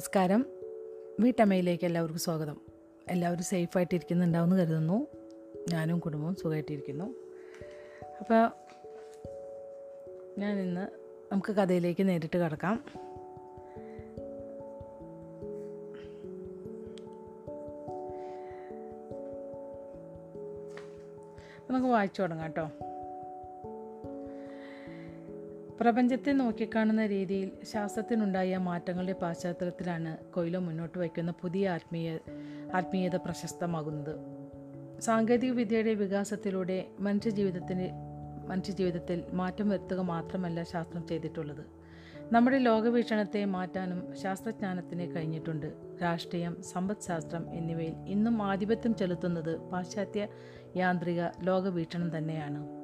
നമസ്കാരം. വീട്ടമ്മയിലേക്ക് എല്ലാവർക്കും സ്വാഗതം. എല്ലാവരും സേഫായിട്ടിരിക്കുന്നുണ്ടാവുമെന്ന് കരുതുന്നു. ഞാനും കുടുംബവും സുഖമായിട്ടിരിക്കുന്നു. അപ്പോൾ ഞാൻ ഇന്ന് നമുക്ക് കഥയിലേക്ക് നേരിട്ട് കിടക്കാം. നമുക്ക് വായിച്ചു തുടങ്ങാം കേട്ടോ. പ്രപഞ്ചത്തെ നോക്കിക്കാണുന്ന രീതിയിൽ ശാസ്ത്രത്തിനുണ്ടായ മാറ്റങ്ങളുടെ പശ്ചാത്തലത്തിലാണ് കൊയിലോ മുന്നോട്ട് വയ്ക്കുന്ന പുതിയ ആത്മീയ ആത്മീയത പ്രശസ്തമാകുന്നത്. സാങ്കേതിക വിദ്യയുടെ വികാസത്തിലൂടെ മനുഷ്യജീവിതത്തിന് മനുഷ്യജീവിതത്തിൽ മാറ്റം വരുത്തുക മാത്രമല്ല ശാസ്ത്രം ചെയ്തിട്ടുള്ളത്. നമ്മുടെ ലോകവീക്ഷണത്തെ മാറ്റാനും ശാസ്ത്രജ്ഞാനത്തിന് കഴിഞ്ഞിട്ടുണ്ട്. രാഷ്ട്രീയം സമ്പദ്ശാസ്ത്രം എന്നിവയിൽ ഇന്നും ആധിപത്യം ചെലുത്തുന്നത് പാശ്ചാത്യ യാന്ത്രിക ലോകവീക്ഷണം തന്നെയാണ്.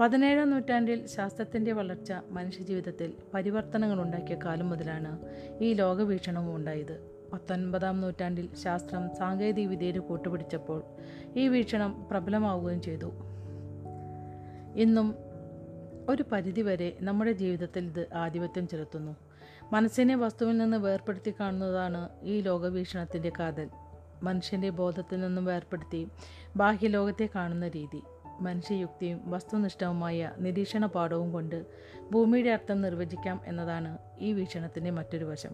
പതിനേഴാം നൂറ്റാണ്ടിൽ ശാസ്ത്രത്തിന്റെ വളർച്ച മനുഷ്യജീവിതത്തിൽ പരിവർത്തനങ്ങൾ ഉണ്ടാക്കിയ കാലം മുതലാണ് ഈ ലോകവീക്ഷണവും ഉണ്ടായത്. പത്തൊൻപതാം നൂറ്റാണ്ടിൽ ശാസ്ത്രം സാങ്കേതിക വിദ്യയിൽ കൂട്ടുപിടിച്ചപ്പോൾ ഈ വീക്ഷണം പ്രബലമാവുകയും ചെയ്തു. ഇന്നും ഒരു പരിധിവരെ നമ്മുടെ ജീവിതത്തിൽ ഇത് ആധിപത്യം ചെലുത്തുന്നു. മനസ്സിനെ വസ്തുവിൽ നിന്ന് വേർപ്പെടുത്തി കാണുന്നതാണ് ഈ ലോകവീക്ഷണത്തിന്റെ കാതൽ. മനുഷ്യന്റെ ബോധത്തിൽ നിന്നും വേർപ്പെടുത്തി ബാഹ്യലോകത്തെ കാണുന്ന രീതി. മനുഷ്യയുക്തിയും വസ്തുനിഷ്ഠവുമായ നിരീക്ഷണ പാഠവും കൊണ്ട് ഭൂമിയുടെ അർത്ഥം നിർവചിക്കാം എന്നതാണ് ഈ വീക്ഷണത്തിന്റെ മറ്റൊരു വശം.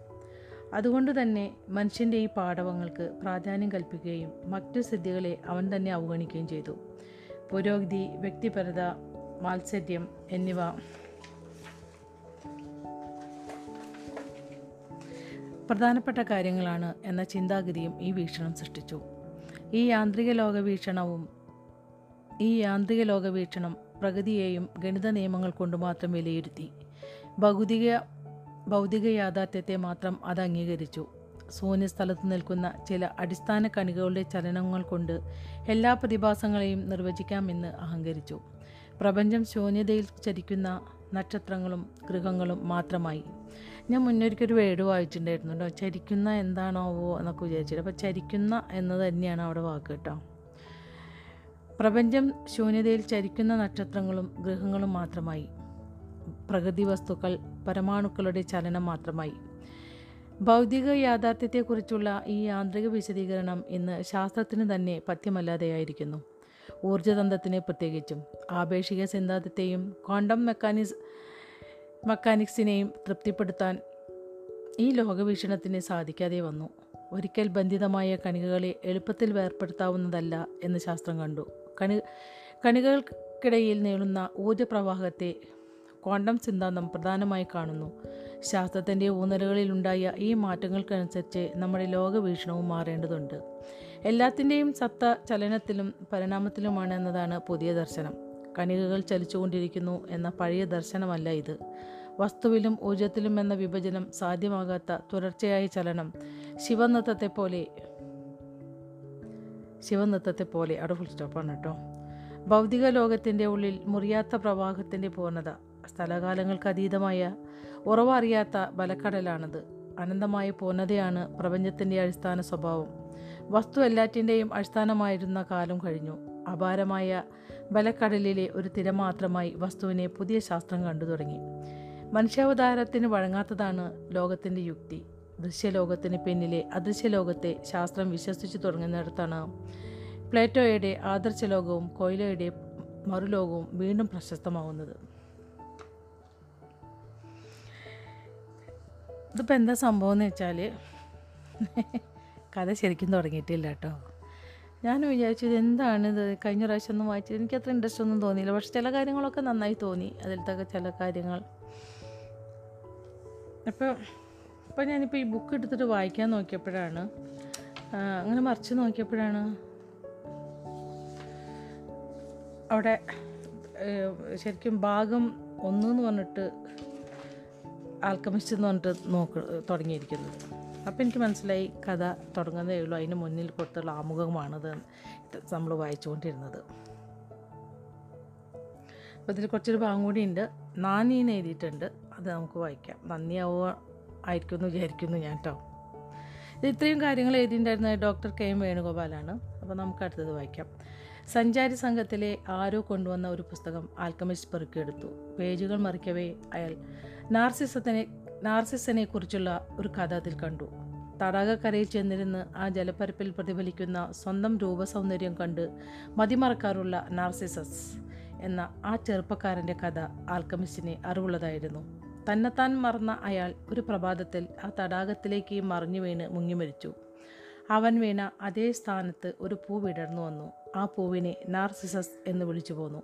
അതുകൊണ്ട് തന്നെ മനുഷ്യന്റെ ഈ പാഠവങ്ങൾക്ക് പ്രാധാന്യം കൽപ്പിക്കുകയും മറ്റു സിദ്ധികളെ അവൻ തന്നെ അവഗണിക്കുകയും ചെയ്തു. പുരോഗതി വ്യക്തിപരത മാത്സര്യം എന്നിവ പ്രധാനപ്പെട്ട കാര്യങ്ങളാണ് എന്ന ചിന്താഗതിയും ഈ വീക്ഷണം സൃഷ്ടിച്ചു. ഈ യാന്ത്രിക ലോക വീക്ഷണവും ഈ യാന്ത്രിക ലോക വീക്ഷണം പ്രകൃതിയെയും ഗണിത നിയമങ്ങൾ കൊണ്ട് മാത്രം വിലയിരുത്തി. ഭൗതിക ഭൗതിക യാഥാർത്ഥ്യത്തെ മാത്രം അത് അംഗീകരിച്ചു. ശൂന്യസ്ഥലത്ത് നിൽക്കുന്ന ചില അടിസ്ഥാന കണികകളുടെ ചലനങ്ങൾ കൊണ്ട് എല്ലാ പ്രതിഭാസങ്ങളെയും നിർവചിക്കാമെന്ന് അഹങ്കരിച്ചു. പ്രപഞ്ചം ശൂന്യതയിൽ ചരിക്കുന്ന നക്ഷത്രങ്ങളും ഗൃഹങ്ങളും മാത്രമായി. ഞാൻ മുന്നൊരിക്കൊരു വേട് വായിച്ചിട്ടുണ്ടായിരുന്നു കേട്ടോ ചരിക്കുന്ന എന്താണോ എന്നൊക്കെ വിചാരിച്ചിട്ട്. അപ്പോൾ ചരിക്കുന്ന എന്ന് തന്നെയാണ് അവിടെ വാക്ക് കേട്ടോ. പ്രപഞ്ചം ശൂന്യതയിൽ ചരിക്കുന്ന നക്ഷത്രങ്ങളും ഗ്രഹങ്ങളും മാത്രമായി. പ്രകൃതി വസ്തുക്കൾ പരമാണുക്കളുടെ ചലനം മാത്രമായി. ഭൗതിക യാഥാർത്ഥ്യത്തെക്കുറിച്ചുള്ള ഈ യാന്ത്രിക വിശദീകരണം ഇന്ന് ശാസ്ത്രത്തിന് തന്നെ പഥ്യമല്ലാതെയായിരിക്കുന്നു. ഊർജതന്ത്രത്തിന് പ്രത്യേകിച്ചും. ആപേക്ഷിക സിദ്ധാന്തത്തെയും ക്വാണ്ടം മെക്കാനിസ് മെക്കാനിക്സിനെയും തൃപ്തിപ്പെടുത്താൻ ഈ ലോകവീക്ഷണത്തിന് സാധിക്കാതെ വന്നു. ഒരിക്കൽ ബന്ധിതമായ കണികകളെ എളുപ്പത്തിൽ വേർപ്പെടുത്താവുന്നതല്ല എന്ന് ശാസ്ത്രം കണ്ടു. കണി കണികൾക്കിടയിൽ നീളുന്ന ഊർജപ്രവാഹത്തെ ക്വാണ്ടം സിദ്ധാന്തം പ്രധാനമായി കാണുന്നു. ശാസ്ത്രത്തിന്റെ ഊന്നലുകളിലുണ്ടായ ഈ മാറ്റങ്ങൾക്കനുസരിച്ച് നമ്മുടെ ലോകവീക്ഷണവും മാറേണ്ടതുണ്ട്. എല്ലാത്തിന്റെയും സത്ത ചലനത്തിലും പരിണാമത്തിലുമാണ് എന്നതാണ് പുതിയ ദർശനം. കണികകൾ ചലിച്ചുകൊണ്ടിരിക്കുന്നു എന്ന പഴയ ദർശനമല്ല ഇത്. വസ്തുവിലും ഊർജത്തിലും എന്ന വിഭജനം സാധ്യമാകാത്ത തുടർച്ചയായ ചലനം ശിവനൃത്തത്തെ പോലെ ശിവനൃത്തത്തെ പോലെ അവിടെ ഫുൾ സ്റ്റോപ്പാണ് കേട്ടോ. ഭൗതിക ലോകത്തിന്റെ ഉള്ളിൽ മുറിയാത്ത പ്രവാഹത്തിന്റെ പൂർണത സ്ഥലകാലങ്ങൾക്ക് അതീതമായ ഉറവറിയാത്ത ബലക്കടലാണത്. അനന്തമായ പൂർണതയാണ് പ്രപഞ്ചത്തിന്റെ അടിസ്ഥാന സ്വഭാവം. വസ്തു എല്ലാറ്റിന്റെയും അടിസ്ഥാനമായിരുന്ന കാലം കഴിഞ്ഞു. അപാരമായ ബലക്കടലിലെ ഒരു തിര മാത്രമായി വസ്തുവിനെ പുതിയ ശാസ്ത്രം കണ്ടു തുടങ്ങി. മനുഷ്യാവതാരത്തിന് വഴങ്ങാത്തതാണ് ലോകത്തിന്റെ യുക്തി. ദൃശ്യലോകത്തിന് പിന്നിലെ അദൃശ്യലോകത്തെ ശാസ്ത്രം വിശ്വസിച്ചു തുടങ്ങുന്നിടത്താണ്. പ്ലേറ്റോയുടെ ആദർശ ലോകവും കൊയിലോയുടെ മറുലോകവും വീണ്ടും പ്രശസ്തമാവുന്നത്. ഇതിപ്പോൾ എന്താ സംഭവം എന്ന് വെച്ചാൽ കഥ ശരിക്കും തുടങ്ങിയിട്ടില്ല കേട്ടോ. ഞാൻ വിചാരിച്ചു ഇത് എന്താണിത് കഴിഞ്ഞ പ്രാവശ്യം ഒന്നും വായിച്ചത് എനിക്ക് അത്ര ഇൻട്രസ്റ്റ് ഒന്നും തോന്നിയില്ല. പക്ഷെ ചില കാര്യങ്ങളൊക്കെ നന്നായി തോന്നി. അതിലത്തൊക്കെ ചില കാര്യങ്ങൾ. അപ്പോൾ അപ്പോൾ ഞാനിപ്പോൾ ഈ ബുക്ക് എടുത്തിട്ട് വായിക്കാൻ നോക്കിയപ്പോഴാണ്. അങ്ങനെ മറിച്ച് നോക്കിയപ്പോഴാണ്. അവിടെ ശരിക്കും ഭാഗം ഒന്ന് എന്ന് പറഞ്ഞിട്ട് ആൽക്കമിസ്റ്റ് എന്ന് പറഞ്ഞിട്ട് നോക്ക് തുടങ്ങിയിരിക്കുന്നത്. അപ്പോൾ എനിക്ക് മനസ്സിലായി കഥ തുടങ്ങുന്നതേ ഉള്ളൂ. അതിന് മുന്നിൽ കൊടുത്തുള്ള ആമുഖമാണിത് നമ്മൾ വായിച്ചുകൊണ്ടിരുന്നത്. അപ്പോൾ ഇതിൽ കുറച്ചൊരു ഭാഗം കൂടി ഉണ്ട്. നാനീന്ന് എഴുതിയിട്ടുണ്ട്. അത് നമുക്ക് വായിക്കാം. നന്ദിയാവുക ആയിരിക്കും എന്ന് വിചാരിക്കുന്നു ഞാൻ കേട്ടോ ഇത് ഇത്രയും കാര്യങ്ങൾ എഴുതിയിട്ടുണ്ടായിരുന്നത് ഡോക്ടർ കെ എം വേണുഗോപാലാണ്. അപ്പോൾ നമുക്ക് അടുത്തത് വായിക്കാം. സഞ്ചാരി സംഘത്തിലെ ആരോ കൊണ്ടുവന്ന ഒരു പുസ്തകം ആൽക്കമിസ്റ്റ് പെറുക്കിയെടുത്തു. പേജുകൾ മറിക്കവേ അയാൾ നാർസിസത്തിനെ നാർസിസിനെ കുറിച്ചുള്ള ഒരു കഥ അതിൽ കണ്ടു. തടാകക്കരയിൽ ചെന്നിരുന്ന് ആ ജലപ്പരപ്പിൽ പ്രതിഫലിക്കുന്ന സ്വന്തം രൂപസൗന്ദര്യം കണ്ട് മതിമറക്കാറുള്ള നാർസിസസ് എന്ന ആ ചെറുപ്പക്കാരന്റെ കഥ ആൽക്കമിസ്റ്റിനെ അറിവുള്ളതായിരുന്നു. തന്നെത്താൻ മറന്ന അയാൾ ഒരു പ്രഭാതത്തിൽ ആ തടാകത്തിലേക്ക് മറിഞ്ഞു വീണ് മുങ്ങിമരിച്ചു അവൻ വീണ അതേ സ്ഥാനത്ത് ഒരു പൂ വിടർന്നു വന്നു. ആ പൂവിനെ നാർസിസസ് എന്ന് വിളിച്ചു പോന്നു.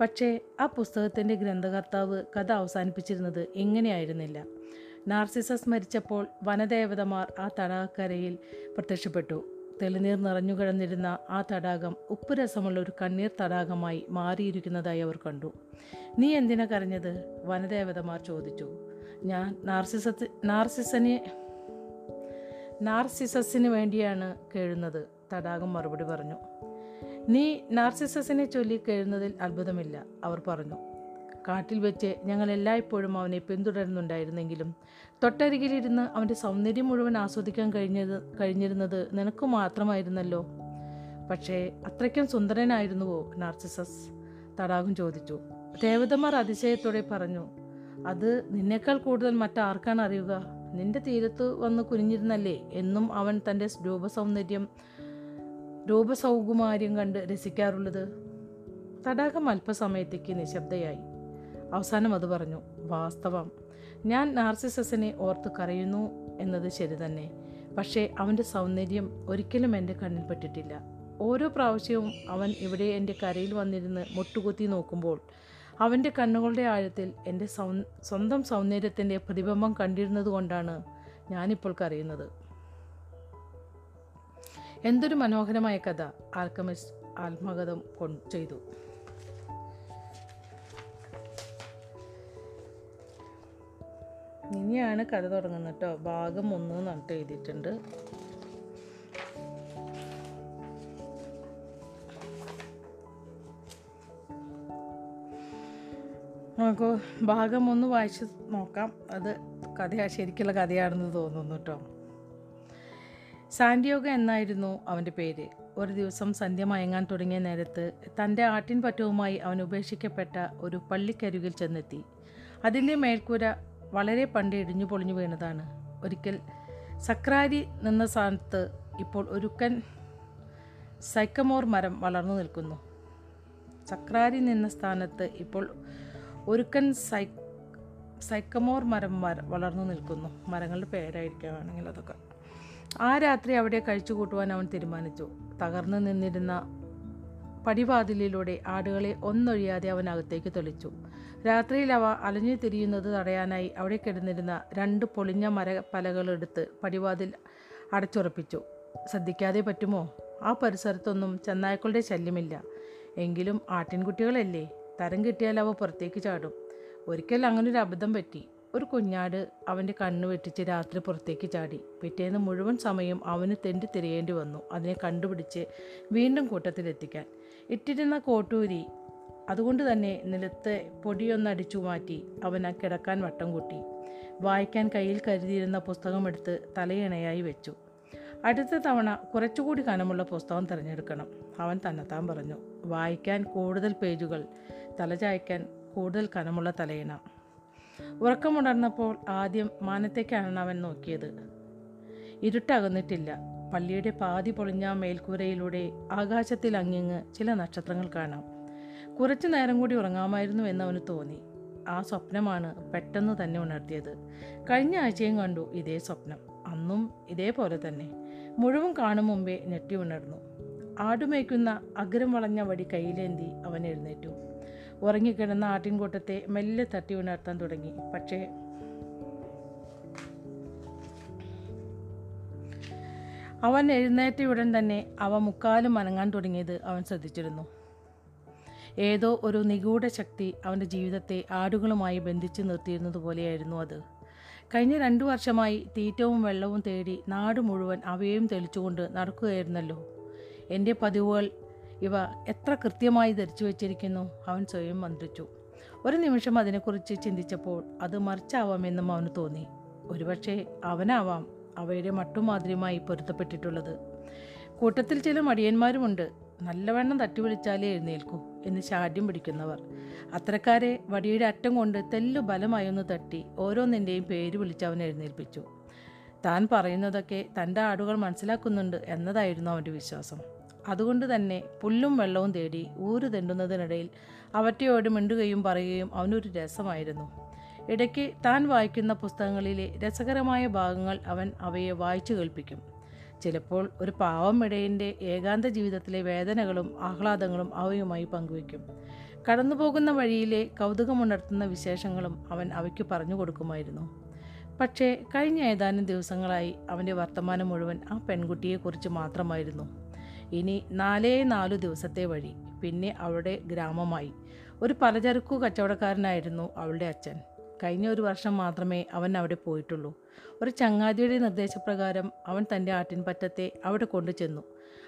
പക്ഷേ ആ പുസ്തകത്തിന്റെ ഗ്രന്ഥകർത്താവ് കഥ അവസാനിപ്പിച്ചിരുന്നത് ഇങ്ങനെയായിരുന്നില്ല. നാർസിസസ് മരിച്ചപ്പോൾ വനദേവതമാർ ആ തടാകക്കരയിൽ പ്രത്യക്ഷപ്പെട്ടു. തെളിനീർ നിറഞ്ഞു കിടന്നിരുന്ന ആ തടാകം ഉപ്പുരസമുള്ള ഒരു കണ്ണീർ തടാകമായി മാറിയിരിക്കുന്നതായി അവർ കണ്ടു. നീ എന്തിനാ കരഞ്ഞത്? വനദേവതമാർ ചോദിച്ചു. ഞാൻ നാർസിസത്ത് നാർസിസനെ നാർസിസസിന് വേണ്ടിയാണ് കേഴുന്നത് തടാകം മറുപടി പറഞ്ഞു. നീ നാർസിസസിനെ ചൊല്ലി കേഴുന്നതിൽ അത്ഭുതമില്ല അവർ പറഞ്ഞു. കാട്ടിൽ വെച്ച് ഞങ്ങൾ എല്ലായ്പ്പോഴും അവനെ പിന്തുടരുന്നുണ്ടായിരുന്നെങ്കിലും തൊട്ടരികിലിരുന്ന് അവന്റെ സൗന്ദര്യം മുഴുവൻ ആസ്വദിക്കാൻ കഴിഞ്ഞത് കഴിഞ്ഞിരുന്നത് നിനക്ക് മാത്രമായിരുന്നല്ലോ. പക്ഷേ അത്രയ്ക്കും സുന്ദരനായിരുന്നുവോ നാർസിസസ്? തടാകം ചോദിച്ചു. ദേവതമാർ അതിശയത്തോടെ പറഞ്ഞു അത് നിന്നേക്കാൾ കൂടുതൽ മറ്റാർക്കാണ് അറിയുക? നിന്റെ തീരത്ത് വന്ന് കുനിഞ്ഞിരുന്നല്ലേ? എന്നും അവൻ തന്റെ രൂപസൗന്ദര്യം രൂപസൗകുമാര്യം കണ്ട് രസിക്കാറുള്ളത്? തടാകം അല്പസമയത്തേക്ക് നിശബ്ദയായി. അവസാനം അത് പറഞ്ഞു വാസ്തവം. ഞാൻ നാർസിസസിനെ ഓർത്ത് കരയുന്നു എന്നത് ശരി തന്നെ. പക്ഷേ അവന്റെ സൗന്ദര്യം ഒരിക്കലും എന്റെ കണ്ണിൽപ്പെട്ടിട്ടില്ല ഓരോ പ്രാവശ്യവും അവൻ ഇവിടെ എന്റെ കരയിൽ വന്നിരുന്ന് മുട്ടുകുത്തി നോക്കുമ്പോൾ അവന്റെ കണ്ണുകളുടെ ആഴത്തിൽ എന്റെ സൗ സ്വന്തം സൗന്ദര്യത്തിന്റെ പ്രതിബിംബം കണ്ടിരുന്നത് കൊണ്ടാണ് ഞാനിപ്പോൾ കരയുന്നത്. എന്തൊരു മനോഹരമായ കഥ ആൽക്കമിസ്റ്റ് ആത്മകഥം ചെയ്തു. ഇനിയാണ് കഥ തുടങ്ങുന്നത് കേട്ടോ. ഭാഗം ഒന്ന് എന്നിട്ട് എഴുതിയിട്ടുണ്ട്. നമുക്ക് ഭാഗം ഒന്ന് വായിച്ച് നോക്കാം. അത് കഥ ശരിക്കുള്ള കഥയാണെന്ന് തോന്നുന്നു കേട്ടോ. സാന്റിയോഗ എന്നായിരുന്നു അവന്റെ പേര്. ഒരു ദിവസം സന്ധ്യ മയങ്ങാൻ തുടങ്ങിയ നേരത്ത് തന്റെ ആട്ടിൻ പറ്റവുമായി അവൻ ഉപേക്ഷിക്കപ്പെട്ട ഒരു പള്ളിക്കരികിൽ ചെന്നെത്തി. അതിന്റെ മേൽക്കൂര വളരെ പണ്ട് ഇടിഞ്ഞു പൊളിഞ്ഞു വീണതാണ്. ഒരിക്കൽ സക്രാരി നിന്ന സ്ഥാനത്ത് ഇപ്പോൾ ഒരുക്കൻ സൈക്കമോർ മരം വളർന്നു നിൽക്കുന്നു. സക്രാരി നിന്ന സ്ഥാനത്ത് ഇപ്പോൾ ഒരുക്കൻ സൈ സൈക്കമോർ മരം വളർന്നു നിൽക്കുന്നു. മരങ്ങളുടെ പേരായിരിക്കാം വേണമെങ്കിൽ അതൊക്കെ. ആ രാത്രി അവിടെ കഴിച്ചു കൂട്ടുവാൻ അവൻ തീരുമാനിച്ചു. തകർന്നു നിന്നിരുന്ന പടിവാതിലിലൂടെ ആടുകളെ ഒന്നൊഴിയാതെ അവൻ അകത്തേക്ക് തെളിച്ചു. രാത്രിയിൽ അവ അലഞ്ഞു തിരിയുന്നത് തടയാനായി അവിടെ കിടന്നിരുന്ന രണ്ട് പൊളിഞ്ഞ മര പലകളെടുത്ത് പടിവാതിൽ അടച്ചുറപ്പിച്ചു. ശ്രദ്ധിക്കാതെ പറ്റുമോ? ആ പരിസരത്തൊന്നും ചെന്നായ്ക്കളുടെ ശല്യമില്ല. എങ്കിലും ആട്ടിൻകുട്ടികളല്ലേ? തരം കിട്ടിയാൽ അവ പുറത്തേക്ക് ചാടും. ഒരിക്കൽ അങ്ങനൊരു അബദ്ധം പറ്റി. ഒരു കുഞ്ഞാട് അവന്റെ കണ്ണ് വെട്ടിച്ച് രാത്രി പുറത്തേക്ക് ചാടി. പിറ്റേന്ന് മുഴുവൻ സമയം അവന് തെണ്ടി തിരയേണ്ടി വന്നു. അതിനെ കണ്ടുപിടിച്ച് വീണ്ടും കൂട്ടത്തിലെത്തിക്കാൻ. ഇട്ടിരുന്ന കോട്ടൂരി അതുകൊണ്ട് തന്നെ നിലത്തെ പൊടിയൊന്നടിച്ചു മാറ്റി അവൻ ആ കിടക്കാൻ വട്ടം കൂട്ടി. വായിക്കാൻ കയ്യിൽ കരുതിയിരുന്ന പുസ്തകമെടുത്ത് തലയിണയായി വെച്ചു. അടുത്ത തവണ കുറച്ചുകൂടി കനമുള്ള പുസ്തകം തിരഞ്ഞെടുക്കണം അവൻ തന്നെത്താൻ പറഞ്ഞു. വായിക്കാൻ കൂടുതൽ പേജുകൾ തലചായ്ക്കാൻ കൂടുതൽ കനമുള്ള തലയിണ. ഉറക്കമുണർന്നപ്പോൾ ആദ്യം മാനത്തേക്കാണ് അവൻ നോക്കിയത്. ഇരുട്ടകന്നിട്ടില്ല. പള്ളിയുടെ പാതി പൊളിഞ്ഞ മേൽക്കൂരയിലൂടെ ആകാശത്തിൽ അങ്ങിങ്ങ് ചില നക്ഷത്രങ്ങൾ കാണാം. കുറച്ചു നേരം കൂടി ഉറങ്ങാമായിരുന്നു എന്ന് അവന് തോന്നി. ആ സ്വപ്നമാണ് പെട്ടെന്ന് തന്നെ ഉണർത്തിയത്. കഴിഞ്ഞ ആഴ്ചയും കണ്ടു ഇതേ സ്വപ്നം. അന്നും ഇതേപോലെ തന്നെ. മുഴുവൻ കാണും മുമ്പേ ഞെട്ടി ഉണർന്നു. ആടുമേക്കുന്ന അഗ്രം വളഞ്ഞ വടി കയ്യിലേന്തി അവൻ എഴുന്നേറ്റു. ഉറങ്ങിക്കിടന്ന ആട്ടിൻകൂട്ടത്തെ മെല്ലെ തട്ടി ഉണർത്താൻ തുടങ്ങി. പക്ഷേ അവൻ എഴുന്നേറ്റയുടൻ തന്നെ അവ മുക്കാലും അനങ്ങാൻ തുടങ്ങിയത് അവൻ ശ്രദ്ധിച്ചിരുന്നു. ഏതോ ഒരു നിഗൂഢ ശക്തി അവന്റെ ജീവിതത്തെ ആടുകളുമായി ബന്ധിച്ചു നിർത്തിയിരുന്നതുപോലെയായിരുന്നു അത്. കഴിഞ്ഞ രണ്ടു വർഷമായി തീറ്റവും വെള്ളവും തേടി നാട് മുഴുവൻ അവയും തെളിച്ചുകൊണ്ട് നടക്കുകയായിരുന്നല്ലോ. എന്റെ പതിവുകൾ ഇവ എത്ര കൃത്യമായി ധരിച്ചു വച്ചിരിക്കുന്നു അവൻ സ്വയം മന്ത്രിച്ചു. ഒരു നിമിഷം അതിനെക്കുറിച്ച് ചിന്തിച്ചപ്പോൾ അത് മറിച്ചാവാമെന്നും അവന് തോന്നി. ഒരുപക്ഷെ അവനാവാം അവയുടെ മട്ടുമാതിരിയുമായി പൊരുത്തപ്പെട്ടിട്ടുള്ളത്. കൂട്ടത്തിൽ ചില മടിയന്മാരുമുണ്ട്. നല്ലവണ്ണം തട്ടി വിളിച്ചാലേ എഴുന്നേൽക്കൂ. എന്ന് ശാഠ്യം പിടിക്കുന്നവർ. അത്തരക്കാരെ വടിയുടെ അറ്റം കൊണ്ട് തെല്ലു ബലമായൊന്ന് തട്ടി ഓരോന്നിന്റെയും പേര് വിളിച്ച് അവൻ എഴുന്നേൽപ്പിച്ചു. താൻ പറയുന്നതൊക്കെ തന്റെ ആടുകൾ മനസ്സിലാക്കുന്നുണ്ട് എന്നതായിരുന്നു അവന്റെ വിശ്വാസം. അതുകൊണ്ട് തന്നെ പുല്ലും വെള്ളവും തേടി ഊര് തെണ്ടുന്നതിനിടയിൽ അവറ്റയോട് മിണ്ടുകയും പറയുകയും അവനൊരു രസമായിരുന്നു. ഇടയ്ക്ക് താൻ വായിക്കുന്ന പുസ്തകങ്ങളിലെ രസകരമായ ഭാഗങ്ങൾ അവൻ അവയെ വായിച്ചു കേൾപ്പിക്കും. ചിലപ്പോൾ ഒരു പാവം ഇടയന്റെ ഏകാന്ത ജീവിതത്തിലെ വേദനകളും ആഹ്ലാദങ്ങളും അവയുമായി പങ്കുവയ്ക്കും. കടന്നുപോകുന്ന വഴിയിലെ കൗതുകമുണർത്തുന്ന വിശേഷങ്ങളും അവൻ അവയ്ക്ക് പറഞ്ഞു കൊടുക്കുമായിരുന്നു. പക്ഷേ കഴിഞ്ഞ ഏതാനും ദിവസങ്ങളായി അവന്റെ വർത്തമാനം മുഴുവൻ ആ പെൺകുട്ടിയെക്കുറിച്ച് മാത്രമായിരുന്നു. ഇനി നാലേ നാലു ദിവസത്തെ വഴി പിന്നെ അവളുടെ ഗ്രാമമായി. ഒരു പലചരക്കു കച്ചവടക്കാരനായിരുന്നു അവളുടെ അച്ഛൻ. കഴിഞ്ഞ ഒരു വർഷം മാത്രമേ അവൻ അവിടെ പോയിട്ടുള്ളൂ. ഒരു ചങ്ങാതിയുടെ നിർദ്ദേശപ്രകാരം അവൻ തന്റെ ആട്ടിൻപറ്റത്തെ അവിടെ കൊണ്ടു ചെന്നു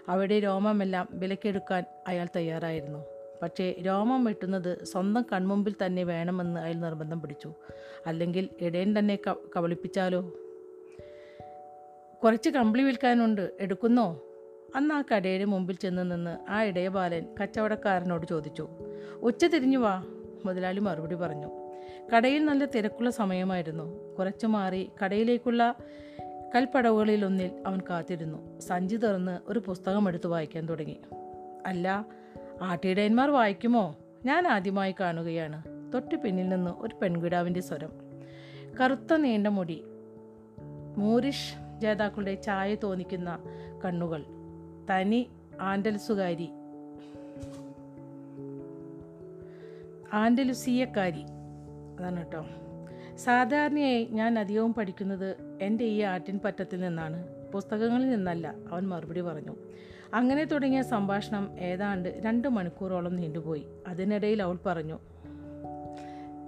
അവിടെ രോമമെല്ലാം വിലക്കെടുക്കാൻ അയാൾ തയ്യാറായിരുന്നു. പക്ഷേ രോമം വെട്ടുന്നത് സ്വന്തം കൺമുമ്പിൽ തന്നെ വേണമെന്ന് അയാൾ നിർബന്ധം പിടിച്ചു. അല്ലെങ്കിൽ ഇടയൻ തന്നെ കബളിപ്പിച്ചാലോ? കുറച്ച് കമ്പിളി വിൽക്കാനുണ്ട് എടുക്കുന്നോ? അന്ന് ആ കടയുടെ മുമ്പിൽ ചെന്ന് നിന്ന് ആ ഇടയബാലൻ കച്ചവടക്കാരനോട് ചോദിച്ചു. ഉച്ച തിരിഞ്ഞു വാ മുതലാളി മറുപടി പറഞ്ഞു. കടയിൽ നല്ല തിരക്കുള്ള സമയമായിരുന്നു. കുറച്ചു മാറി കടയിലേക്കുള്ള കൽപ്പടവുകളിലൊന്നിൽ അവൻ കാത്തിരുന്നു. സഞ്ചി തുറന്ന് ഒരു പുസ്തകം എടുത്ത് വായിക്കാൻ തുടങ്ങി. അല്ല ആട്ടിടയന്മാർ വായിക്കുമോ? ഞാൻ ആദ്യമായി കാണുകയാണ്. തൊട്ടു പിന്നിൽ നിന്ന് ഒരു പെൺകിടാവിന്റെ സ്വരം. കറുത്ത നീണ്ട മുടി. മൂരിഷ് ജേതാക്കളുടെ ചായ തോന്നിക്കുന്ന കണ്ണുകൾ. തനി ആൻഡൽസുകാരി. ആൻഡലുസിയക്കാരി. അതാണ് കേട്ടോ. സാധാരണയായി ഞാൻ അധികവും പഠിക്കുന്നത് എന്റെ ഈ ആറ്റിൻ പറ്റത്തിൽ നിന്നാണ്. പുസ്തകങ്ങളിൽ നിന്നല്ല അവൻ മറുപടി പറഞ്ഞു. അങ്ങനെ തുടങ്ങിയ സംഭാഷണം ഏതാണ്ട് രണ്ട് മണിക്കൂറോളം നീണ്ടുപോയി. അതിനിടയിൽ അവൾ പറഞ്ഞു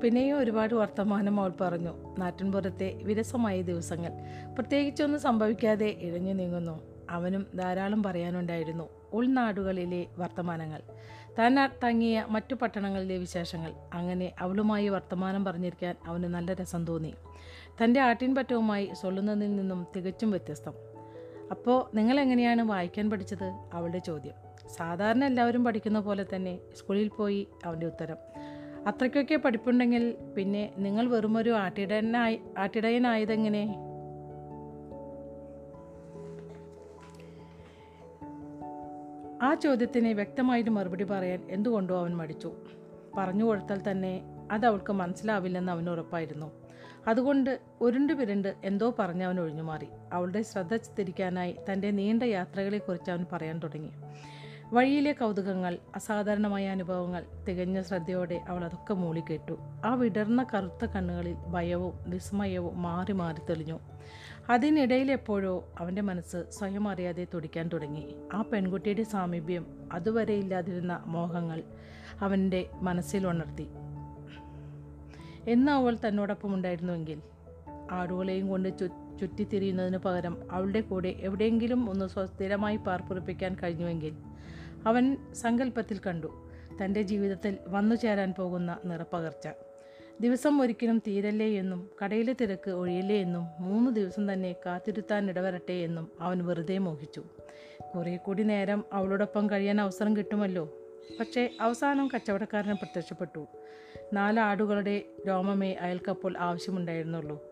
പിന്നെയും ഒരുപാട് വർത്തമാനം അവൾ പറഞ്ഞു. നാട്ടിൻപുറത്തെ വിരസമായ ദിവസങ്ങൾ പ്രത്യേകിച്ചൊന്നും സംഭവിക്കാതെ ഇഴഞ്ഞു നീങ്ങുന്നു. അവനും ധാരാളം പറയാനുണ്ടായിരുന്നു. ഉൾനാടുകളിലെ വർത്തമാനങ്ങൾ താൻ തങ്ങിയ മറ്റു പട്ടണങ്ങളിലെ വിശേഷങ്ങൾ. അങ്ങനെ അവളുമായി വർത്തമാനം പറഞ്ഞിരിക്കാൻ അവന് നല്ല രസം തോന്നി. തന്റെ ആട്ടിൻപറ്റവുമായി സൊല്ലുന്നതിൽ നിന്നും തികച്ചും വ്യത്യസ്തം. അപ്പോൾ നിങ്ങൾ എങ്ങനെയാണ് വായിക്കാൻ പഠിച്ചത്? അവളുടെ ചോദ്യം. സാധാരണ എല്ലാവരും പഠിക്കുന്ന പോലെ തന്നെ സ്കൂളിൽ പോയി അവന്റെ ഉത്തരം. അത്രയ്ക്കൊക്കെ പഠിപ്പുണ്ടെങ്കിൽ പിന്നെ നിങ്ങൾ വെറുമൊരു ആട്ടിടയനായി ആട്ടിടയനായതെങ്ങനെ? ചോദ്യത്തിന് വ്യക്തമായിട്ട് മറുപടി പറയാൻ എന്തുകൊണ്ടോ അവൻ മടിച്ചു. പറഞ്ഞു കൊടുത്താൽ തന്നെ അത് അവൾക്ക് മനസ്സിലാവില്ലെന്ന് അവന് ഉറപ്പായിരുന്നു. അതുകൊണ്ട് ഉരുണ്ട് പിരണ്ട് എന്തോ പറഞ്ഞ് അവൻ ഒഴിഞ്ഞു മാറി. അവളുടെ ശ്രദ്ധ തിരിക്കാനായി തന്റെ നീണ്ട യാത്രകളെക്കുറിച്ച് അവൻ പറയാൻ തുടങ്ങി. വഴിയിലെ കൗതുകങ്ങൾ അസാധാരണമായ അനുഭവങ്ങൾ തികഞ്ഞ ശ്രദ്ധയോടെ അവൾ അതൊക്കെ മൂളിക്കേട്ടു. ആ വിടർന്ന കറുത്ത കണ്ണുകളിൽ ഭയവും വിസ്മയവും മാറി മാറി തെളിഞ്ഞു. അതിനിടയിൽ എപ്പോഴോ അവന്റെ മനസ്സ് സ്വയം അറിയാതെ തുടിക്കാൻ തുടങ്ങി. ആ പെൺകുട്ടിയുടെ സാമീപ്യം അതുവരെ ഇല്ലാതിരുന്ന മോഹങ്ങൾ അവന്റെ മനസ്സിൽ ഉണർത്തി. എന്ന് അവൾ തന്നോടൊപ്പം ഉണ്ടായിരുന്നുവെങ്കിൽ? ആടുകളെയും കൊണ്ട് ചു ചുറ്റിത്തിരിയുന്നതിന് പകരം അവളുടെ കൂടെ എവിടെയെങ്കിലും ഒന്ന് സ്വസ്ഥിരമായി പാർപ്പുറപ്പിക്കാൻ കഴിഞ്ഞുവെങ്കിൽ? അവൻ സങ്കല്പത്തിൽ കണ്ടു. തന്റെ ജീവിതത്തിൽ വന്നു ചേരാൻ പോകുന്ന നിറപ്പകർച്ച. ദിവസം ഒരിക്കലും തീരല്ലേ എന്നും കടയിലെ തിരക്ക് ഒഴിയല്ലേ എന്നും മൂന്ന് ദിവസം തന്നെ കാത്തിരുത്താൻ ഇടവരട്ടെ എന്നും അവൻ വെറുതെ മോഹിച്ചു. കുറേ കൂടി നേരം അവളോടൊപ്പം കഴിയാൻ അവസരം കിട്ടുമല്ലോ. പക്ഷേ അവസാനം കച്ചവടക്കാരനെ പ്രത്യക്ഷപ്പെട്ടു. നാല് ആടുകളുടെ രോമമേ അയാൾക്കപ്പോൾ ആവശ്യമുണ്ടായിരുന്നുള്ളൂ.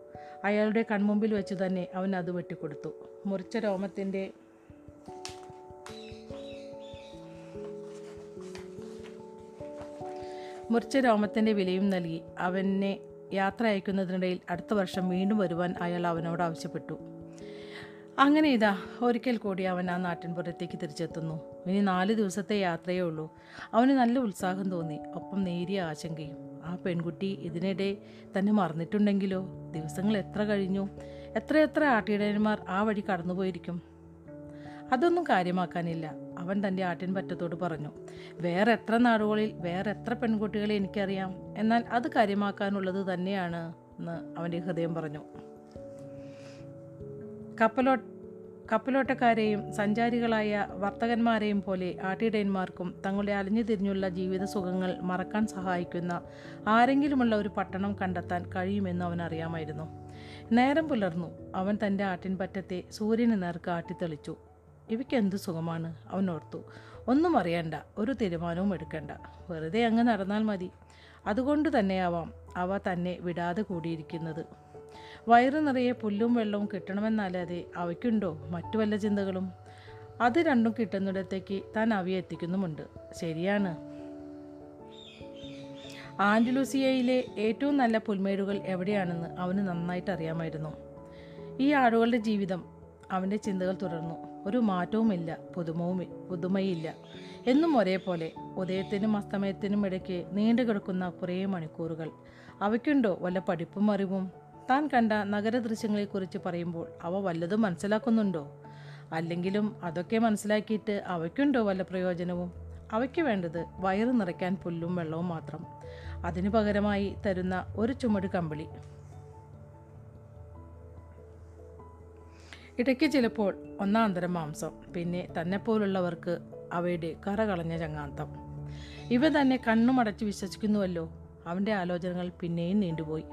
അയാളുടെ കൺമുമ്പിൽ വെച്ച് തന്നെ അവൻ അത് വെട്ടിക്കൊടുത്തു. മുറിച്ച രോമത്തിന്റെ മുറിച്ച രോമത്തിന്റെ വിലയും നൽകി. അവനെ യാത്ര അയക്കുന്നതിനിടയിൽ അടുത്ത വർഷം വീണ്ടും വരുവാൻ അയാൾ അവനോട് ആവശ്യപ്പെട്ടു. അങ്ങനെ ഇതാ ഒരിക്കൽ കൂടി അവൻ ആ നാട്ടിൻപുറത്തേക്ക് തിരിച്ചെത്തുന്നു. ഇനി നാല് ദിവസത്തെ യാത്രയേ ഉള്ളൂ. അവന് നല്ല ഉത്സാഹം തോന്നി. ഒപ്പം നേരിയ ആശങ്കയും. ആ പെൺകുട്ടി ഇതിനിടെ തന്നെ മറന്നിട്ടുണ്ടെങ്കിലോ? ദിവസങ്ങൾ എത്ര കഴിഞ്ഞു? എത്രയെത്ര ആട്ടിടയന്മാർ ആ വഴി കടന്നുപോയിരിക്കും? അതൊന്നും കാര്യമാക്കാനില്ല. അവൻ തന്റെ ആട്ടിൻപറ്റത്തോട് പറഞ്ഞു വേറെ എത്ര നാടുകളിൽ വേറെ എത്ര പെൺകുട്ടികളെ എനിക്കറിയാം? എന്നാൽ അത് കാര്യമാക്കാനുള്ളത് തന്നെയാണ് എന്ന് അവന്റെ ഹൃദയം പറഞ്ഞു. കപ്പലോ കപ്പലോട്ടക്കാരെയും സഞ്ചാരികളായ വർത്തകന്മാരെയും പോലെ ആട്ടിടയന്മാർക്കും തങ്ങളുടെ അലിഞ്ഞു തിരിഞ്ഞുള്ള ജീവിത സുഖങ്ങൾ മറക്കാൻ സഹായിക്കുന്ന ആരെങ്കിലുമുള്ള ഒരു പട്ടണം കണ്ടെത്താൻ കഴിയുമെന്ന് അവൻ അറിയാമായിരുന്നു നേരം പുലർന്നു. അവൻ തന്റെ ആട്ടിൻപറ്റത്തെ സൂര്യന് നേർക്ക് ആട്ടിത്തെളിച്ചു. ഇവയ്ക്ക് എന്ത് സുഖമാണ്? അവൻ ഓർത്തു. ഒന്നും അറിയണ്ട. ഒരു തീരുമാനവും എടുക്കണ്ട. വെറുതെ അങ്ങ് നടന്നാൽ മതി. അതുകൊണ്ട് തന്നെയാവാം അവ തന്നെ വിടാതെ കൂടിയിരിക്കുന്നത്. വയറ് നിറയെ പുല്ലും വെള്ളവും കിട്ടണമെന്നല്ലാതെ അവയ്ക്കുണ്ടോ മറ്റു വല്ല ചിന്തകളും? അത് രണ്ടും കിട്ടുന്നിടത്തേക്ക് താൻ അവയെ എത്തിക്കുന്നുമുണ്ട്. ശരിയാണ്. ആൻഡലൂസിയയിലെ ഏറ്റവും നല്ല പുൽമേടുകൾ എവിടെയാണെന്ന് അവന് നന്നായിട്ട് അറിയാമായിരുന്നു ഈ ആടുകളുടെ ജീവിതം അവന്റെ ചിന്തകൾ തുടർന്നു. ഒരു മാറ്റവുമില്ല പുതുമവും പുതുമയില്ല. എന്നും ഒരേപോലെ ഉദയത്തിനും അസ്തമയത്തിനും ഇടയ്ക്ക് നീണ്ടു കിടക്കുന്ന കുറേ മണിക്കൂറുകൾ. അവയ്ക്കുണ്ടോ വല്ല പഠിപ്പും അറിവും? താൻ കണ്ട നഗര ദൃശ്യങ്ങളെക്കുറിച്ച് പറയുമ്പോൾ അവ വല്ലതും മനസ്സിലാക്കുന്നുണ്ടോ? അല്ലെങ്കിലും അതൊക്കെ മനസ്സിലാക്കിയിട്ട് അവയ്ക്കുണ്ടോ വല്ല പ്രയോജനവും? അവയ്ക്ക് വേണ്ടത് വയറ് നിറയ്ക്കാൻ പുല്ലും വെള്ളവും മാത്രം. അതിനു പകരമായി തരുന്ന ഒരു ചുമട് കമ്പിളി. ഇടയ്ക്ക് ചിലപ്പോൾ ഒന്നാന്തരം മാംസം പിന്നെ തന്നെപ്പോലുള്ളവർക്ക് അവയുടെ കറ കളഞ്ഞ ചങ്ങാന്തം ഇവ തന്നെ കണ്ണുമടച്ച് വിശ്വസിക്കുന്നുവല്ലോ. അവന്റെ ആലോചനകൾ പിന്നെയും നീണ്ടുപോയി.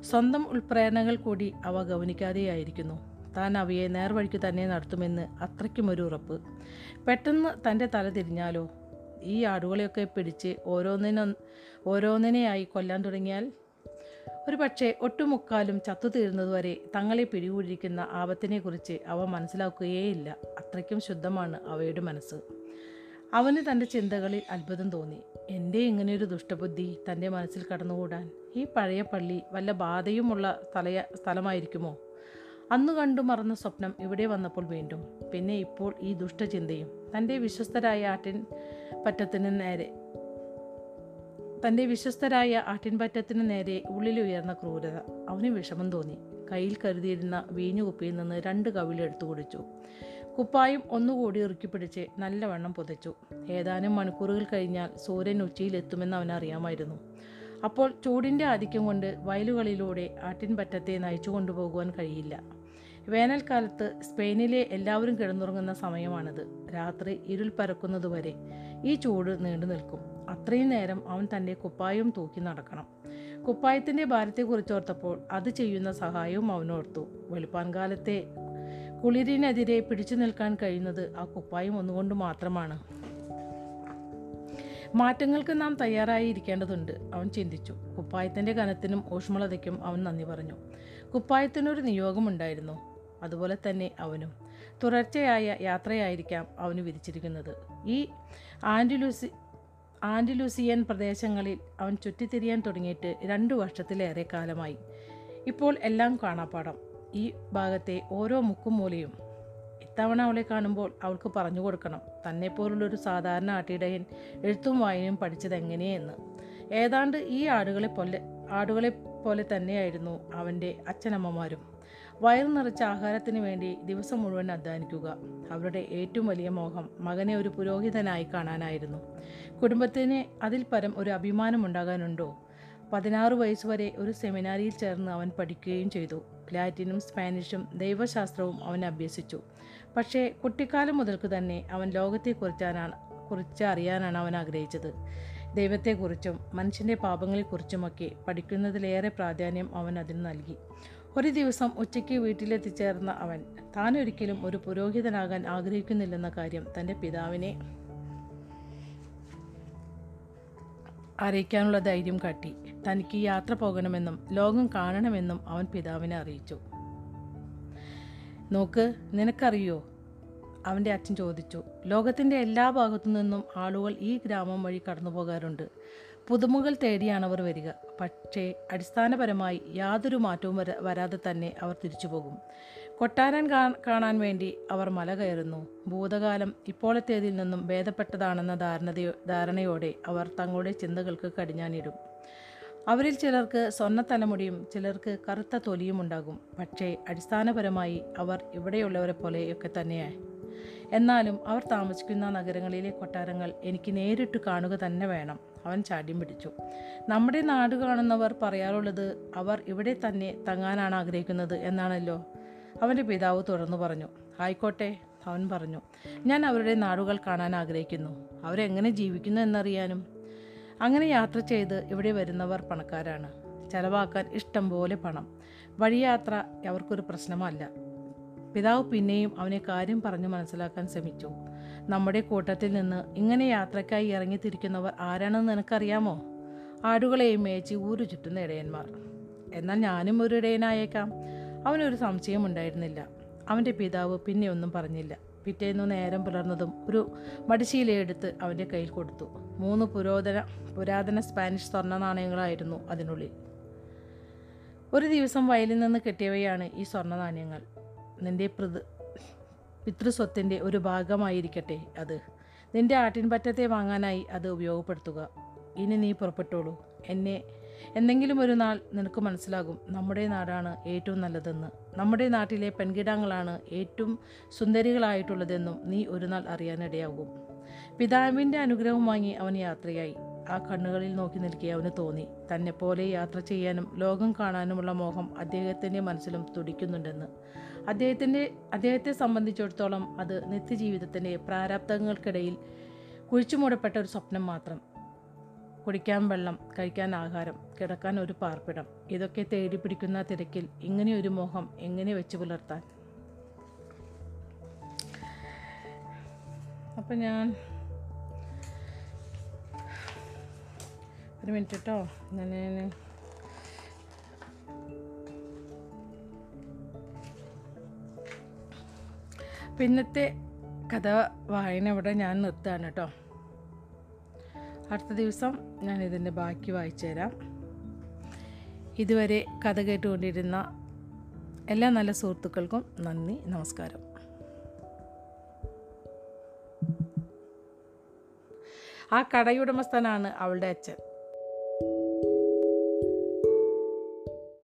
സ്വന്തം ഉൾപ്രേരണകൾ കൂടി അവ ഗവനിക്കാതെയായിരിക്കുന്നു. താൻ അവയെ നേർവഴിക്ക് തന്നെ നടത്തുമെന്ന് അത്രയ്ക്കും ഒരു ഉറപ്പ്. പെട്ടെന്ന് തന്റെ തല തിരിഞ്ഞാലോ? ഈ ആടുകളെയൊക്കെ പിടിച്ച് ഓരോന്നിനൊ ഓരോന്നിനെയായി കൊല്ലാൻ തുടങ്ങിയാൽ ഒരു പക്ഷേ ഒട്ടുമുക്കാലും ചത്തുതീരുന്നതുവരെ തങ്ങളെ പിടികൂടിയിരിക്കുന്ന ആപത്തിനെക്കുറിച്ച് അവ മനസ്സിലാക്കുകയേയില്ല. അത്രയ്ക്കും ശുദ്ധമാണ് അവയുടെ മനസ്സ്. അവന് തന്റെ ചിന്തകളിൽ അത്ഭുതം തോന്നി. എന്റെ ഇങ്ങനെയൊരു ദുഷ്ടബുദ്ധി തന്റെ മനസ്സിൽ കടന്നുകൂടാൻ? ഈ പഴയ പള്ളി വല്ല ബാധയുമുള്ള സ്ഥലയ സ്ഥലമായിരിക്കുമോ അന്നു കണ്ടു മറന്ന സ്വപ്നം ഇവിടെ വന്നപ്പോൾ വീണ്ടും. പിന്നെ ഇപ്പോൾ ഈ ദുഷ്ടചിന്തയും തന്റെ വിശ്വസ്തരായ ആട്ടിൻ പറ്റത്തിന് നേരെ തന്റെ വിശ്വസ്തരായ ആട്ടിൻപറ്റത്തിന് നേരെ ഉള്ളിലുയർന്ന ക്രൂരത. അവന് വിഷമം തോന്നി. കയ്യിൽ കരുതിയിരുന്ന വീഞ്ഞുകുപ്പിയിൽ നിന്ന് രണ്ട് കവിലെടുത്തു കുടിച്ചു. കുപ്പായും ഒന്നുകൂടി ഇറുക്കിപ്പിടിച്ച് നല്ലവണ്ണം പുതച്ചു. ഏതാനും മണിക്കൂറുകൾ കഴിഞ്ഞാൽ സൂര്യൻ ഉച്ചയിലെത്തുമെന്ന് അവനറിയാമായിരുന്നു. അപ്പോൾ ചൂടിന്റെ ആധിക്യം കൊണ്ട് വയലുകളിലൂടെ ആട്ടിൻപറ്റത്തെ നയിച്ചു കൊണ്ടുപോകുവാൻ കഴിയില്ല. വേനൽക്കാലത്ത് സ്പെയിനിലെ എല്ലാവരും കിടന്നുറങ്ങുന്ന സമയമാണിത്. രാത്രി ഇരുൾ പരക്കുന്നതുവരെ ഈ ചൂട് നീണ്ടു നിൽക്കും അത്രയും നേരം അവൻ തന്റെ കുപ്പായം തൂക്കി നടക്കണം. കുപ്പായത്തിന്റെ ഭാരത്തെക്കുറിച്ചോർത്തപ്പോൾ അത് ചെയ്യുന്ന സഹായവും അവനോർത്തു വെളുപ്പാൻകാലത്തെ കുളിരിനെതിരെ പിടിച്ചു നിൽക്കാൻ കഴിയുന്നത് ആ കുപ്പായം ഒന്നുകൊണ്ട് മാത്രമാണ്. മാറ്റങ്ങൾക്ക് നാം തയ്യാറായി ഇരിക്കേണ്ടതുണ്ട് അവൻ ചിന്തിച്ചു. കുപ്പായത്തിന്റെ കനത്തിനും ഊഷ്മളതയ്ക്കും അവൻ നന്ദി പറഞ്ഞു. കുപ്പായത്തിനൊരു നിയോഗമുണ്ടായിരുന്നു. അതുപോലെ തന്നെ അവനും. തുടർച്ചയായ യാത്രയായിരിക്കാം അവന് വിധിച്ചിരിക്കുന്നത്. ഈ ആൻഡിലൂസി ആൻഡിലൂസിയൻ പ്രദേശങ്ങളിൽ അവൻ ചുറ്റിത്തിരിയാൻ തുടങ്ങിയിട്ട് രണ്ടു വർഷത്തിലേറെ കാലമായി. ഇപ്പോൾ എല്ലാം കാണാപ്പാടം. ഈ ഭാഗത്തെ ഓരോ മുക്കും മൂലയും ഇത്തവണ അവളെ കാണുമ്പോൾ അവൾക്ക് പറഞ്ഞു കൊടുക്കണം. തന്നെപ്പോലുള്ളൊരു സാധാരണ ആട്ടിടയൻ എഴുത്തും വായനയും പഠിച്ചത് എങ്ങനെയെന്ന്. ഏതാണ്ട് ഈ ആടുകളെ പോലെ ആടുകളെ പോലെ തന്നെയായിരുന്നു അവന്റെ അച്ഛനമ്മമാരും. വയറു നിറച്ച ആഹാരത്തിന് വേണ്ടി ദിവസം മുഴുവൻ അധ്വാനിക്കുക. അവരുടെ ഏറ്റവും വലിയ മോഹം മകനെ ഒരു പുരോഹിതനായി കാണാനായിരുന്നു. കുടുംബത്തിന് അതിൽ പരം ഒരു അഭിമാനമുണ്ടാകാനുണ്ടോ പതിനാറ് വയസ്സുവരെ ഒരു സെമിനാരിയിൽ ചേർന്ന് അവൻ പഠിക്കുകയും ചെയ്തു. ലാറ്റിനും സ്പാനിഷും ദൈവശാസ്ത്രവും അവൻ അഭ്യസിച്ചു. പക്ഷേ കുട്ടിക്കാലം മുതൽക്ക് തന്നെ അവൻ ലോകത്തെക്കുറിച്ചാണ് കുറിച്ച് അറിയാനാണ് അവൻ ആഗ്രഹിച്ചത്. ദൈവത്തെക്കുറിച്ചും മനുഷ്യന്റെ പാപങ്ങളെക്കുറിച്ചുമൊക്കെ പഠിക്കുന്നതിലേറെ പ്രാധാന്യം അവൻ അതിന് നൽകി. ഒരു ദിവസം ഉച്ചയ്ക്ക് വീട്ടിലെത്തിച്ചേർന്ന അവൻ താൻ ഒരിക്കലും ഒരു പുരോഹിതനാകാൻ ആഗ്രഹിക്കുന്നില്ലെന്ന കാര്യം തന്റെ പിതാവിനെ അറിയിക്കാനുള്ള ധൈര്യം കാട്ടി. തനിക്ക് യാത്ര പോകണമെന്നും ലോകം കാണണമെന്നും അവൻ പിതാവിനെ അറിയിച്ചു. നോക്ക് നിനക്കറിയോ? അവന്റെ അച്ഛൻ ചോദിച്ചു. ലോകത്തിന്റെ എല്ലാ ഭാഗത്തു നിന്നും ആളുകൾ ഈ ഗ്രാമം വഴി കടന്നു പോകാറുണ്ട് പുതുമകൾ തേടിയാണ് അവർ വരിക. പക്ഷേ അടിസ്ഥാനപരമായി യാതൊരു മാറ്റവും വര വരാതെ തന്നെ അവർ തിരിച്ചു പോകും കൊട്ടാരൻ കാണാൻ വേണ്ടി അവർ മല കയറുന്നു. ഭൂതകാലം ഇപ്പോഴത്തേതിൽ നിന്നും ഭേദപ്പെട്ടതാണെന്ന ധാരണതയോ ധാരണയോടെ അവർ തങ്ങളുടെ ചിന്തകൾക്ക് കടിഞ്ഞാനിടും അവരിൽ ചിലർക്ക് സ്വർണ തലമുടിയും ചിലർക്ക് കറുത്ത തൊലിയും ഉണ്ടാകും. പക്ഷേ അടിസ്ഥാനപരമായി അവർ ഇവിടെയുള്ളവരെ പോലെയൊക്കെ തന്നെയാണ് എന്നാലും അവർ താമസിക്കുന്ന നഗരങ്ങളിലെ കൊട്ടാരങ്ങൾ എനിക്ക് നേരിട്ട് കാണുക തന്നെ വേണം. അവൻ ചാടിയും പിടിച്ചു. നമ്മുടെ നാട് കാണുന്നവർ പറയാറുള്ളത് അവർ ഇവിടെ തന്നെ തങ്ങാനാണ് ആഗ്രഹിക്കുന്നത് എന്നാണല്ലോ. അവന്റെ പിതാവ് തുറന്നു പറഞ്ഞു. ആയിക്കോട്ടെ അവൻ പറഞ്ഞു. ഞാൻ അവരുടെ നാടുകൾ കാണാൻ ആഗ്രഹിക്കുന്നു. അവരെങ്ങനെ ജീവിക്കുന്നു എന്നറിയാനും. അങ്ങനെ യാത്ര ചെയ്ത് ഇവിടെ വരുന്നവർ പണക്കാരാണ്. ചിലവാക്കാൻ ഇഷ്ടം പോലെ പണം. വഴിയാത്ര അവർക്കൊരു പ്രശ്നമല്ല. പിതാവ് പിന്നെയും അവനെ കാര്യം പറഞ്ഞു മനസ്സിലാക്കാൻ ശ്രമിച്ചു. നമ്മുടെ കൂട്ടത്തിൽ നിന്ന് ഇങ്ങനെ യാത്രയ്ക്കായി ഇറങ്ങിത്തിരിക്കുന്നവർ ആരാണെന്ന് നിനക്കറിയാമോ? ആടുകളെയും മേച്ച് ഊരു ചുറ്റുന്ന ഇടയന്മാർ. എന്നാൽ ഞാനും ഒരു ഇടയനായേക്കാം. അവനൊരു സംശയമുണ്ടായിരുന്നില്ല അവന്റെ പിതാവ് പിന്നെ ഒന്നും പറഞ്ഞില്ല. പിറ്റേന്ന് നേരം പുലർന്നതും ഒരു മടിശീലയെടുത്ത് അവന്റെ കയ്യിൽ കൊടുത്തു. മൂന്ന് പുരോധന പുരാതന സ്പാനിഷ് സ്വർണ നാണയങ്ങളായിരുന്നു അതിനുള്ളിൽ. ഒരു ദിവസം വയലിൽ നിന്ന് കിട്ടിയവയാണ് ഈ സ്വർണ നാണയങ്ങൾ. നിന്റെ പൃത് പിതൃസ്വത്തിന്റെ ഒരു ഭാഗമായിരിക്കട്ടെ അത്. നിന്റെ ആട്ടിൻപറ്റത്തെ വാങ്ങാനായി അത് ഉപയോഗപ്പെടുത്തുക. ഇനി നീ പുറപ്പെട്ടോളൂ. എന്നെ എന്തെങ്കിലും ഒരു നാൾ നിനക്ക് മനസ്സിലാകും നമ്മുടെ നാടാണ് ഏറ്റവും നല്ലതെന്ന്. നമ്മുടെ നാട്ടിലെ പെൺകിടാങ്ങളാണ് ഏറ്റവും സുന്ദരികളായിട്ടുള്ളതെന്നും നീ ഒരു നാൾ അറിയാനിടയാകും. പിതാവിന്റെ അനുഗ്രഹം വാങ്ങി അവൻ യാത്രയായി. ആ കണ്ണുകളിൽ നോക്കി നിൽക്കി അവന് തോന്നി. തന്നെപ്പോലെ യാത്ര ചെയ്യാനും ലോകം കാണാനുമുള്ള മോഹം അദ്ദേഹത്തിന്റെ മനസ്സിലും തുടിക്കുന്നുണ്ടെന്ന്. അദ്ദേഹത്തിന്റെ അദ്ദേഹത്തെ സംബന്ധിച്ചിടത്തോളം അത് നിത്യജീവിതത്തിന്റെ പ്രാരാബ്ദങ്ങൾക്കിടയിൽ കുഴിച്ചുമൂടപ്പെട്ട ഒരു സ്വപ്നം മാത്രം. കുടിക്കാൻ വെള്ളം കഴിക്കാൻ ആഹാരം കിടക്കാൻ ഒരു പാർപ്പിടം ഇതൊക്കെ തേടി പിടിക്കുന്ന തിരക്കിൽ ഇങ്ങനെയൊരു മോഹം എങ്ങനെ വെച്ച് പുലർത്താൻ? അപ്പം ഞാൻ ഒരു മിനിറ്റ് കേട്ടോ ഞാൻ പിന്നത്തെ കഥ വായന ഇവിടെ ഞാൻ നിർത്താണ് കേട്ടോ. അടുത്ത ദിവസം ഞാൻ ഇതിന്റെ ബാക്കി വായിച്ചു തരാം. ഇതുവരെ കഥ കേട്ടുകൊണ്ടിരുന്ന എല്ലാ നല്ല സുഹൃത്തുക്കൾക്കും നന്ദി നമസ്കാരം. ആ കടയുടമസ്ഥനാണ് അവളുടെ അച്ഛൻ.